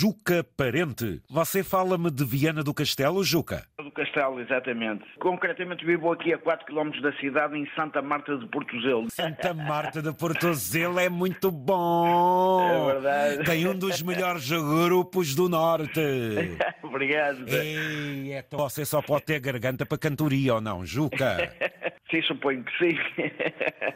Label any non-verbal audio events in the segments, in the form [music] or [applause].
Juca Parente. Você fala-me de Viana do Castelo, Juca? Do Castelo, exatamente. Concretamente vivo aqui a 4 km da cidade, em Santa Marta de Portozelo. Santa [laughs] Marta de Portozelo é muito bom. É verdade. Tem um dos melhores grupos do Norte. [laughs] Obrigado. Ei, é to- Você só pode ter garganta para cantoria ou não, Juca? [laughs] Sim, suponho que sim. [laughs]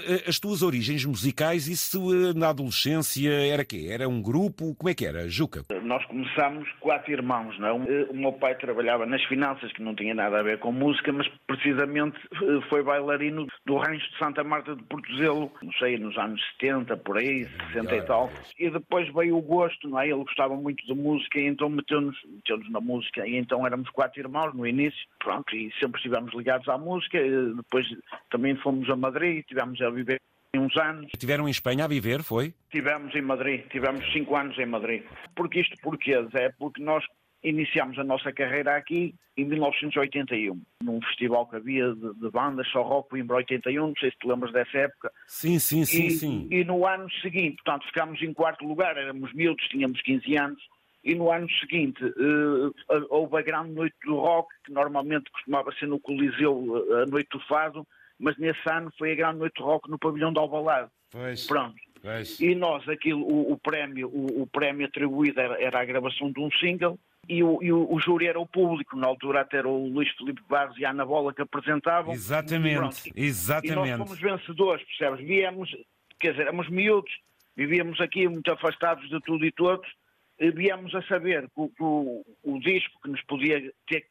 Eh, As tuas origens musicais, isso eh, na adolescência era quê? Era um grupo? Como é que era, Juca? Nós começámos quatro irmãos, não é? O meu pai trabalhava nas finanças, que não tinha nada a ver com música, mas precisamente eh, foi bailarino do Rancho de Santa Marta de Portozelo, não sei, nos anos 70, por aí, 60 e tal. E depois veio o gosto, não é? Ele gostava muito de música e então meteu-nos meteu na música. E então éramos quatro irmãos no início, pronto, e sempre estivemos ligados à música. Eh, Depois também fomos a Madrid, tivemos a viver uns anos. Tiveram em Espanha a viver, foi? Tivemos em Madrid, tivemos cinco anos em Madrid. Porque isto porquê? É porque nós iniciámos a nossa carreira aqui em 1981, num festival que havia de, de bandas, só rock, Coimbra 81, não sei se te lembras dessa época. Sim, sim, sim, e, sim. e no ano seguinte, portanto, ficámos em quarto lugar, éramos miúdos, tínhamos 15 anos, e no ano seguinte eh, houve a grande noite do rock, que normalmente costumava ser no Coliseu, eh, a noite do fado, mas nesse ano foi a grande noite do rock no pavilhão de Alvalade. Pois, Pronto. pois. E nós, aquilo, o, o prémio, o, o prémio atribuído era, era a gravação de um single e, o, e o, júri era o público. Na altura até era o Luís Filipe Barros e a Ana Bola que apresentavam. Exatamente, Pronto. E nós exatamente. fomos vencedores, percebes? Viemos, quer dizer, éramos miúdos, vivíamos aqui muito afastados de tudo e todos, e viemos a saber que, o- o, o disco que nos podia ter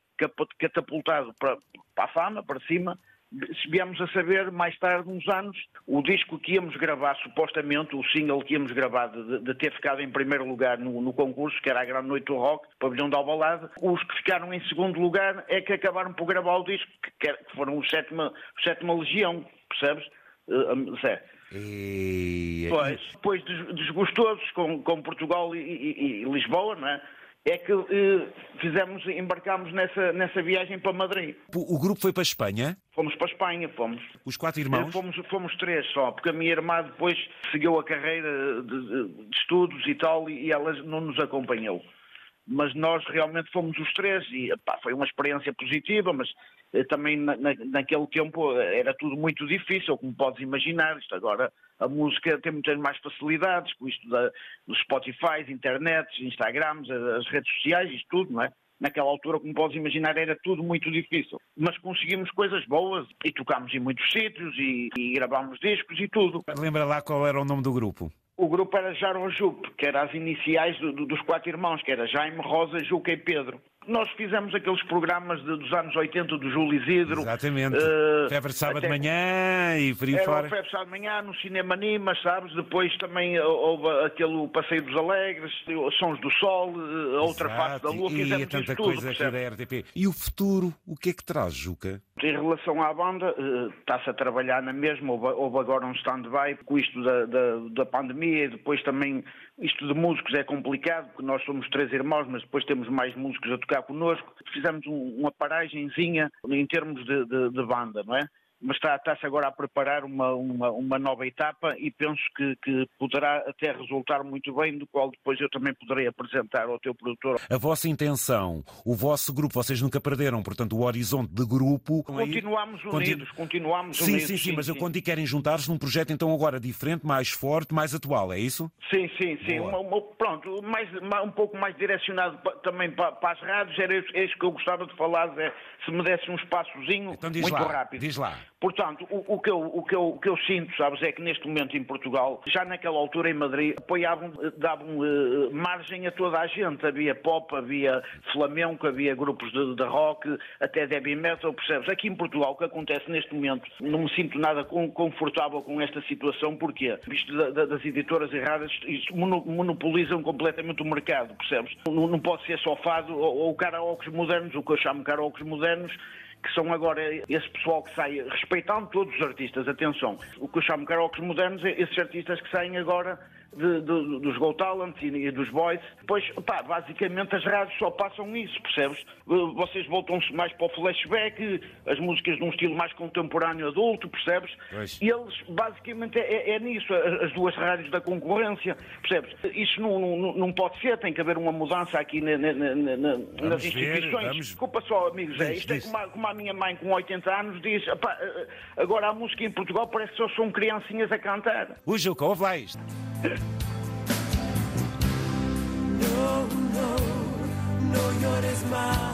catapultado para, para a fama, para cima, viemos a saber mais tarde, uns anos, o disco que íamos gravar, supostamente, o single que íamos gravar de, de ter ficado em primeiro lugar no, no concurso, que era a Grande Noite do Rock, Pavilhão de Alvalade, os que ficaram em segundo lugar é que acabaram por gravar o disco, que, que foram o sétima, o sétima Legião, percebes? Eh, Zé? E... Pois, depois des- desgostosos com, com Portugal e, e- e Lisboa, não é? É que eh, fizemos, embarcámos nessa, nessa viagem para Madrid. O grupo foi para a Espanha, Fomos para a Espanha, fomos. os quatro irmãos. Fomos, fomos três só, porque a minha irmã depois seguiu a carreira de, de- estudos e tal, e ela não nos acompanhou. Mas nós realmente fomos os três e pá, foi uma experiência positiva, mas eh, também na- na- naquele tempo eh, era tudo muito difícil, como podes imaginar. Isto agora a música tem muitas mais facilidades, com isto da, dos Spotify, internet, Instagrams, eh, as redes sociais, isto tudo, não é? Naquela altura, como podes imaginar, era tudo muito difícil. Mas conseguimos coisas boas e tocámos em muitos sítios e, e gravámos discos e tudo. Lembra lá qual era o nome do grupo? O grupo era Jaro Jupe, que era as iniciais do- do- dos quatro irmãos, que era Jaime, Rosa, Juca e Pedro. Nós fizemos aqueles programas de- dos anos 80 do Júlio Isidro. Exatamente. eh, Febre de sábado de manhã e por aí Era fora. Febre Sábado de Manhã, no Cinema Nimas, sabes? Depois também eh, houve aquele Passeio dos Alegres, Sons do Sol, eh, Outra Face da Exato, Lua, e fizemos é tanta tudo, coisa aqui da RTP. E o futuro, o que é que traz, Juca? Em relação à banda, eh, está-se a trabalhar na mesma, houve, agora um stand-by com isto da, da, da pandemia e depois também isto de músicos é complicado, porque nós somos três irmãos, mas depois temos mais músicos a tocar connosco. Fizemos um- uma paragenzinha em termos de, de- de banda, não é? Mas está- está-se agora a preparar uma, uma, uma nova etapa e penso que, que poderá até resultar muito bem, do qual depois eu também poderei apresentar ao teu produtor. A vossa intenção, o vosso grupo, vocês nunca perderam, portanto, o horizonte de grupo. Continuamos Continu- unidos, continuamos Sim, unidos. sim, sim, mas eu quando digo querem juntar-se num projeto então agora diferente, mais forte, mais atual, é isso? Sim, sim, sim. Uma- uma- pronto, mais, ma- um pouco mais direcionado também pa- para, as rádios, era isso, é isso que eu gostava de falar, Zé, se me desse um espaçozinho Então muito lá, rápido. diz lá. Portanto, o, o que eu, o, que eu, o que eu sinto, sabes, é que neste momento em Portugal, já naquela altura em Madrid, apoiavam, eh, davam eh, margem a toda a gente. Havia pop, havia flamenco, havia grupos de, de rock, até de heavy metal, percebes? Aqui em Portugal, o que acontece neste momento, não me sinto nada con- confortável com esta situação, porque Visto da- da- das editoras erradas, mono- monopolizam completamente o mercado, percebes? Não, não pode ser só fado ou, ou karaokes modernos, o que eu chamo karaokes modernos, que são agora esse pessoal que sai, respeitando todos os artistas, atenção, o que eu chamo karaokes modernos é esses artistas que saem agora de, de, dos Go Talent e, dos Boys. Pois, pá, basicamente as rádios só passam isso, percebes? Vocês voltam-se mais para o flashback, as músicas num estilo mais contemporâneo adulto, percebes? Pois. E eles, basicamente, é, é, nisso, as duas rádios da concorrência, percebes? Isso não, não, não pode ser, tem que haver uma mudança aqui na, na, na, nas instituições. Ver, vamos... Desculpa só, amigos, é, isto é como a, como a, minha mãe com 80 anos diz, agora a música em Portugal parece que só são criancinhas a cantar. O Juca, ouve lá isto. Más.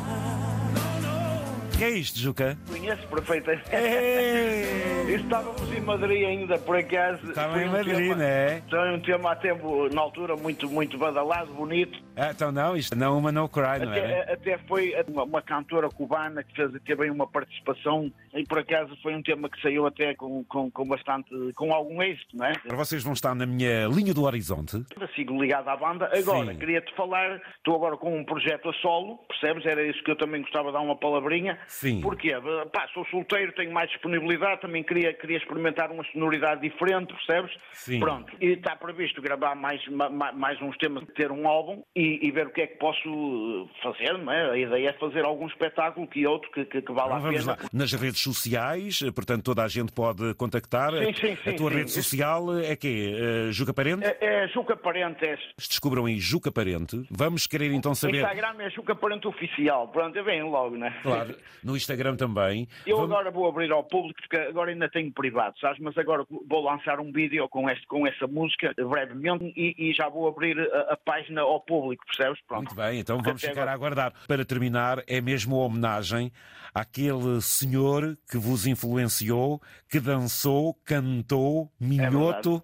que é isto, Juca? Conheço perfeitamente. É. Estávamos em Madrid ainda, por acaso. Estava em um Madrid, tema, né? Foi um tema até na altura muito, muito badalado, bonito. Ah, então não, isto não uma no cry, não até, é? Até foi uma, uma, cantora cubana que fez, teve uma participação e por acaso foi um tema que saiu até com, com, com bastante, com algum êxito, não é? Vocês vão estar na minha linha do horizonte. sigo ligado à banda. Agora, queria-te falar, estou agora com um projeto a solo, percebes? Era isso que eu também gostava de dar uma palavrinha. Sim. Porquê? Pá, sou solteiro, tenho mais disponibilidade, também queria, queria experimentar uma sonoridade diferente, percebes? Sim. Pronto. E está previsto gravar mais, mais, mais uns temas, ter um álbum e, e, ver o que é que posso fazer, não é? A ideia é fazer algum espetáculo que outro que, que, que vale então, a pena. Lá. Nas redes sociais, portanto, toda a gente pode contactar. Sim, sim, sim. A tua sim, rede social é quê? Uh, Juca Parente? É, é Juca Parente. É. Descubram em Juca Parente. Vamos querer então saber. O Instagram é Juca Parente Oficial. Pronto, é bem logo, né? Claro. No Instagram também. Eu Vamos... agora vou abrir ao público, porque agora ainda tenho privado, sabes? Mas agora vou lançar um vídeo com, este, com essa música brevemente e, e já vou abrir a, a, página ao público, percebes? Pronto. Muito bem, então vamos Até ficar agora. a aguardar. Para terminar, é mesmo a homenagem àquele senhor que vos influenciou, que dançou, cantou, minhoto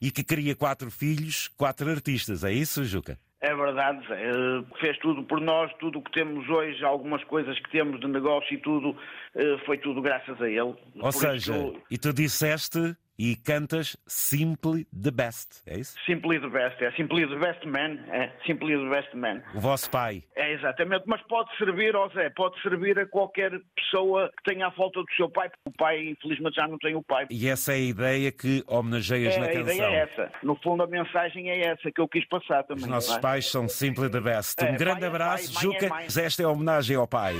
é e que cria quatro filhos, quatro artistas. É isso, Juca? É verdade, eh, fez tudo por nós, tudo o que temos hoje, algumas coisas que temos de negócio e tudo, eh, foi tudo graças a ele. Ou por seja, e tu disseste e cantas Simply the Best, é isso? Simply the Best, é Simply the Best Man, é Simply the Best Man. O vosso pai. É, exatamente, mas pode servir, ó Zé, pode servir a qualquer pessoa que tenha a falta do seu pai, porque o pai infelizmente já não tem o pai. E essa é a ideia que homenageias é, na canção. A ideia é essa, no fundo a mensagem é essa que eu quis passar também. Os nossos é? pais são Simply the Best. Um é, grande abraço, pai, Juca. É esta é a homenagem ao pai.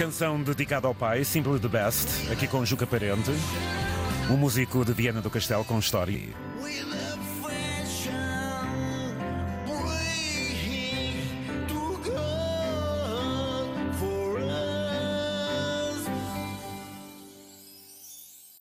Canção dedicada ao pai, Simply the Best, aqui com Juca Parente, um músico de Viana do Castelo com história.